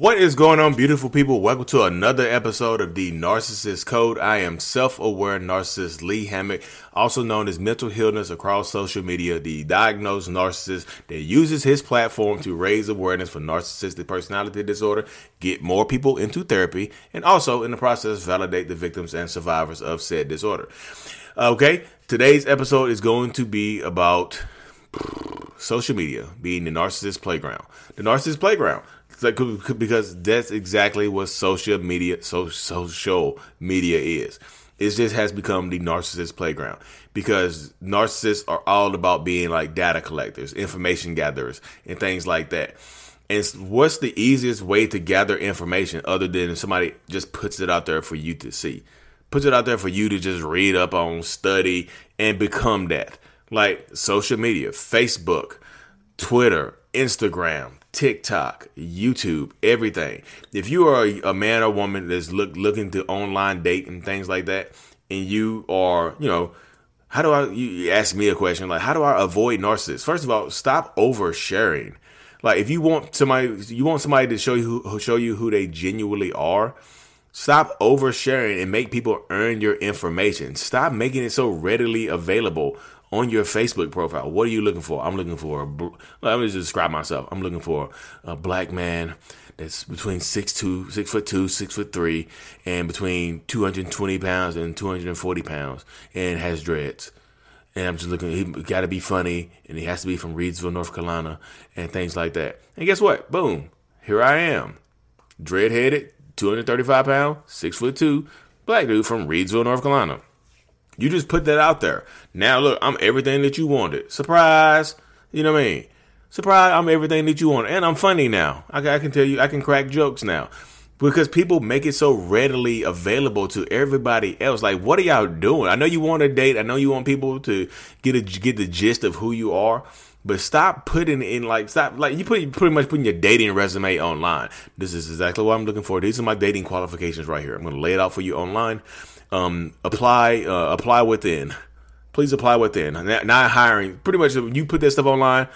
What is going on, beautiful people? Welcome to another episode of the Narcissist Code. I am self-aware narcissist Lee Hammock, also known as Mental Healness across social media, the diagnosed narcissist that uses his platform to raise awareness for narcissistic personality disorder, get more people into therapy, and also in the process validate the victims and survivors of said disorder. Okay, today's episode is going to be about social media being the narcissist playground. The narcissist playground because that's exactly what social media so social media is. It just has become the narcissist playground because narcissists are all about being like data collectors, information gatherers, and things like that. And what's the easiest way to gather information other than somebody just puts it out there for you to see? Puts it out there for you to just read up on, study, and become that. Like social media, Facebook, Twitter, Instagram, TikTok, YouTube, everything. If you are a man or woman that's look looking to online date and things like that, and you are, you know, how do I? You ask me a question like, how do I avoid narcissists? First of all, stop oversharing. Like, if you want somebody, you want somebody to show you who, show you who they genuinely are. Stop oversharing and make people earn your information. Stop making it so readily available on your Facebook profile, what are you looking for? I'm looking for, a, let me just describe myself. I'm looking for a black man that's between six two, six foot two, six foot three, and between 220 pounds and 240 pounds, and has dreads. And I'm just looking, he got to be funny, and he has to be from Reidsville, North Carolina, and things like that. And guess what? Boom, here I am, dread headed, 235 pounds, six foot two, black dude from Reidsville, North Carolina. You just put that out there. Now look, I'm everything that you wanted. Surprise. You know what I mean? Surprise, I'm everything that you want. And I'm funny now. I, I can tell you, I can crack jokes now. Because people make it so readily available to everybody else. Like, what are y'all doing? I know you want a date. I know you want people to get a, get the gist of who you are. But stop putting in like stop like you put pretty much putting your dating resume online. This is exactly what I'm looking for. These are my dating qualifications right here. I'm gonna lay it out for you online um, apply uh, apply within. Please apply within. Not hiring. Pretty much, you put that stuff online.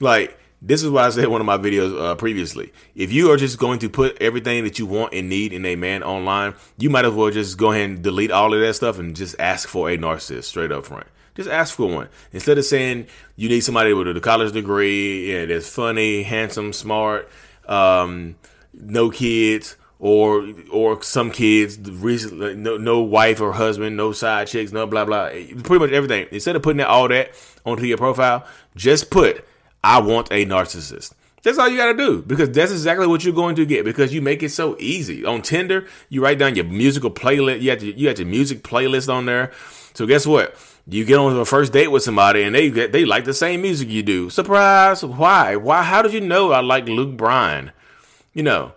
Like this is why I said one of my videos uh, previously. If you are just going to put everything that you want and need in a man online, you might as well just go ahead and delete all of that stuff and just ask for a narcissist straight up front. Just ask for one instead of saying you need somebody with a college degree and that's funny, handsome, smart, um, no kids or or some kids recently no, no wife or husband, no side chicks, no blah blah. Pretty much everything. Instead of putting all that onto your profile, just put I want a narcissist. That's all you got to do because that's exactly what you're going to get because you make it so easy. On Tinder, you write down your musical playlist. You your, you your music playlist on there. So guess what? You get on a first date with somebody and they they like the same music you do. Surprise! Why? Why? How did you know I like Luke Bryan? You know,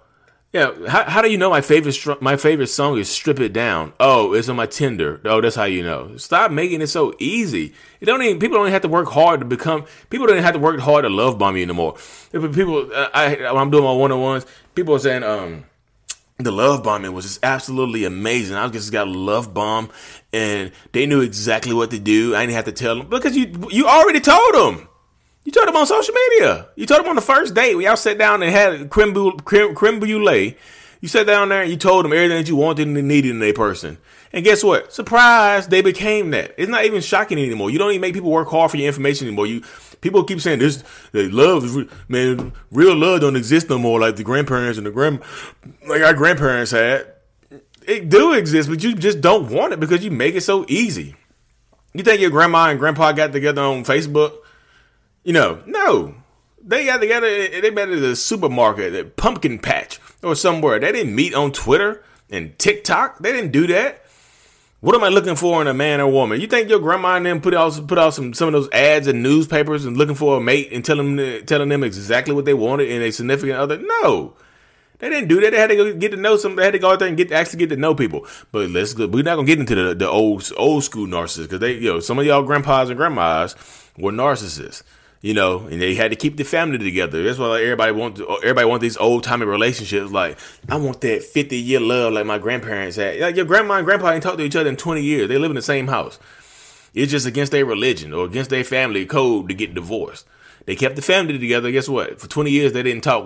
yeah, how, how do you know my favorite my favorite song is "Strip It Down"? Oh, it's on my Tinder. Oh, that's how you know. Stop making it so easy. You don't even people don't even have to work hard to become. People don't even have to work hard to love bomb you anymore. If people, uh, I I'm doing my one on ones, people are saying, um, the love bombing was just absolutely amazing. I just got love bomb, and they knew exactly what to do. I didn't have to tell them because you you already told them. You told him on social media. You told him on the first date. We all sat down and had creme, creme, creme brulee. You sat down there and you told them everything that you wanted and needed in a person. And guess what? Surprise, they became that. It's not even shocking anymore. You don't even make people work hard for your information anymore. You people keep saying this love man, real love don't exist no more like the grandparents and the grand like our grandparents had. It do exist, but you just don't want it because you make it so easy. You think your grandma and grandpa got together on Facebook you know, no. They got together, they met at a supermarket, a pumpkin patch, or somewhere. They didn't meet on Twitter and TikTok. They didn't do that. What am I looking for in a man or woman? You think your grandma and them put out put out some some of those ads in newspapers and looking for a mate and telling them telling them exactly what they wanted in a significant other? No, They didn't do that. They had to go get to know some. They had to go out there and get actually get to know people. But let's. We're not gonna get into the, the old old school narcissists because they, you know, some of y'all grandpas and grandmas were narcissists you know, and they had to keep the family together. That's why like, everybody want everybody want these old timey relationships. Like I want that fifty year love like my grandparents had. Like your grandma and grandpa ain't talked to each other in twenty years. They live in the same house. It's just against their religion or against their family code to get divorced. They kept the family together. Guess what? For twenty years they didn't talk.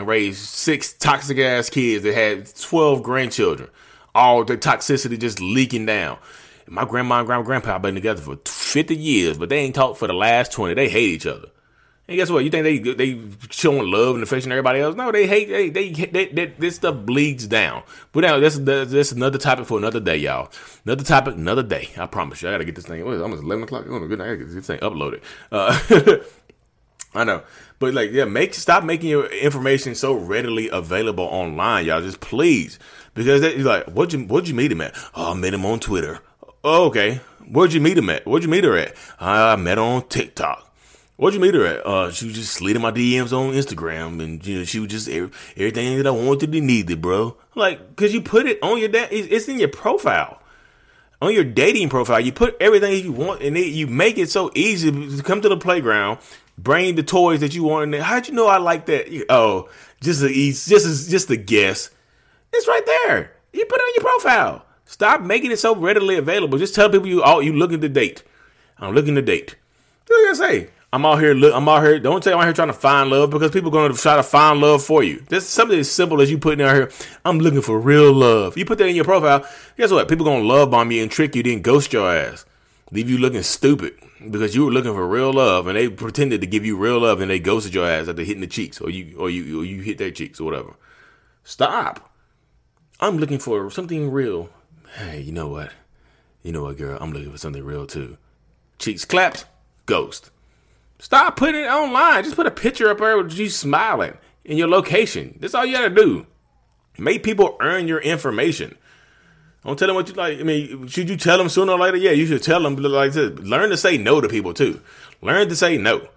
and raised six toxic ass kids that had 12 grandchildren. All the toxicity just leaking down. My grandma and grandma grandpa have been together for 50 years, but they ain't talked for the last 20. They hate each other. And guess what? You think they they showing love and affection to everybody else? No, they hate. They they, they, they this stuff bleeds down. But now this this another topic for another day, y'all. Another topic, another day. I promise you. I gotta get this thing. What is it, almost eleven o'clock. Oh my goodness, I gotta get this thing uploaded. Uh, I know. But like, yeah, make stop making your information so readily available online, y'all. Just please, because that, like, what'd you what'd you meet him at? Oh, I met him on Twitter. Oh, okay. Where'd you meet him at? Where'd you meet her at? I met her on TikTok. Where'd you meet her at? Uh, she was just sliding my DMs on Instagram, and you know, she was just every, everything that I wanted and needed, bro. Like, cause you put it on your da- it's in your profile on your dating profile, you put everything you want and it, you make it so easy to come to the playground, bring the toys that you want in there. How'd you know I like that? Oh, just a just a, just a guess. It's right there. You put it on your profile. Stop making it so readily available. Just tell people you all you looking to date. I'm looking to date. What I say? I'm out here. Look, I'm out here. Don't say I'm out here trying to find love because people are going to try to find love for you. This something as simple as you putting out here. I'm looking for real love. You put that in your profile. Guess what? People are going to love bomb you and trick you, then ghost your ass, leave you looking stupid because you were looking for real love and they pretended to give you real love and they ghosted your ass after hitting the cheeks or you or you or you hit their cheeks or whatever. Stop. I'm looking for something real. Hey, you know what? You know what, girl? I'm looking for something real too. Cheeks clapped, ghost. Stop putting it online. Just put a picture up there with you smiling in your location. That's all you gotta do. Make people earn your information. Don't tell them what you like. I mean, should you tell them sooner or later? Yeah, you should tell them. Like, this, learn to say no to people too. Learn to say no.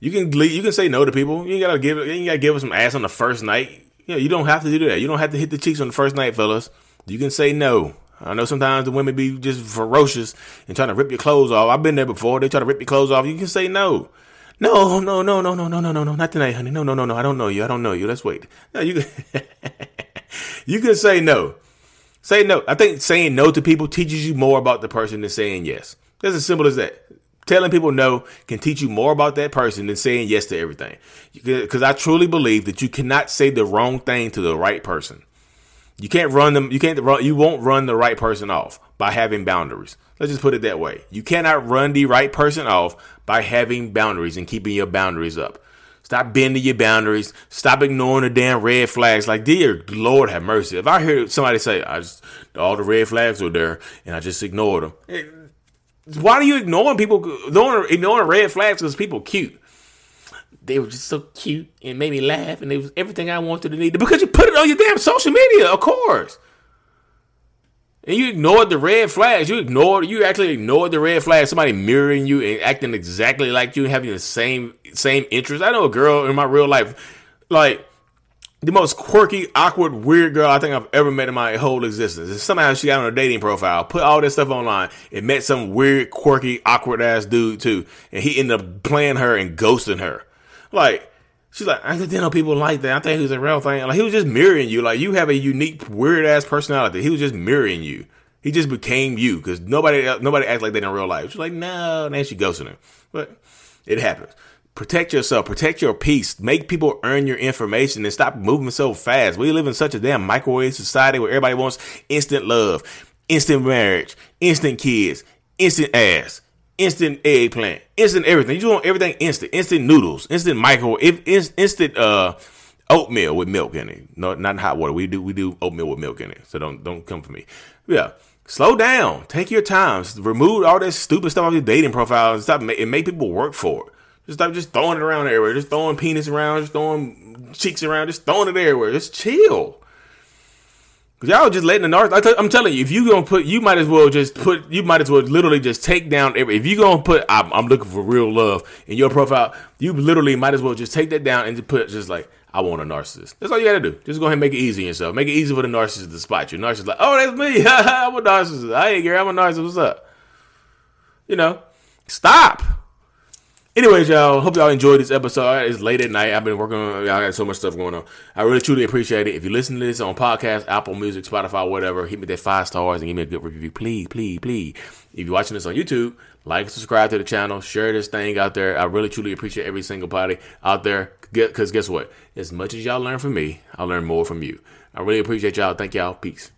You can you can say no to people. You ain't gotta give you gotta give us some ass on the first night. Yeah, you don't have to do that. You don't have to hit the cheeks on the first night, fellas. You can say no. I know sometimes the women be just ferocious and trying to rip your clothes off. I've been there before. They try to rip your clothes off. You can say no. No, no, no, no, no, no, no, no, no, not tonight, honey. No, no, no, no. I don't know you. I don't know you. Let's wait. No, you can, you can say no. Say no. I think saying no to people teaches you more about the person than saying yes. It's as simple as that. Telling people no can teach you more about that person than saying yes to everything. Because I truly believe that you cannot say the wrong thing to the right person. You can't run them. You can't run. You won't run the right person off by having boundaries. Let's just put it that way. You cannot run the right person off by having boundaries and keeping your boundaries up. Stop bending your boundaries. Stop ignoring the damn red flags. Like, dear Lord, have mercy. If I hear somebody say, "I just all the red flags were there," and I just ignored them, eh, why are you ignoring people? Ignoring, ignoring red flags because people cute. They were just so cute and made me laugh, and it was everything I wanted to need. Because you put it on your damn social media, of course. And you ignored the red flags. You ignored, you actually ignored the red flags. Somebody mirroring you and acting exactly like you, and having the same same interests. I know a girl in my real life, like the most quirky, awkward, weird girl I think I've ever met in my whole existence. And somehow she got on a dating profile, put all this stuff online, and met some weird, quirky, awkward ass dude too. And he ended up playing her and ghosting her. Like, She's like, I didn't know people like that. I think he was a real thing. Like he was just mirroring you. Like you have a unique, weird ass personality. He was just mirroring you. He just became you because nobody nobody acts like that in real life. She's like, no, and then she to him. But it happens. Protect yourself. Protect your peace. Make people earn your information and stop moving so fast. We live in such a damn microwave society where everybody wants instant love, instant marriage, instant kids, instant ass instant eggplant, instant everything. You want everything instant, instant noodles, instant micro, instant uh oatmeal with milk in it. No, not hot water. We do we do oatmeal with milk in it. So don't don't come for me. Yeah. Slow down. Take your time. Remove all that stupid stuff off your dating profile and stop. It make people work for it. Just stop just throwing it around everywhere. Just throwing penis around. Just throwing cheeks around. Just throwing it everywhere. Just chill. Cause y'all just letting the narc. I'm telling you, if you gonna put, you might as well just put. You might as well literally just take down every. If you gonna put, I'm, I'm looking for real love in your profile. You literally might as well just take that down and just put just like I want a narcissist. That's all you gotta do. Just go ahead and make it easy on yourself. Make it easy for the narcissist to spot you. Narcissist like, oh, that's me. I'm a narcissist. I ain't Gary. I'm a narcissist. What's up? You know, stop. Anyways, y'all, hope y'all enjoyed this episode. It's late at night. I've been working on, y'all got so much stuff going on. I really truly appreciate it. If you listen to this on podcast, Apple Music, Spotify, whatever, hit me that five stars and give me a good review. Please, please, please. If you're watching this on YouTube, like and subscribe to the channel. Share this thing out there. I really truly appreciate every single body out there. Because guess what? As much as y'all learn from me, I learn more from you. I really appreciate y'all. Thank y'all. Peace.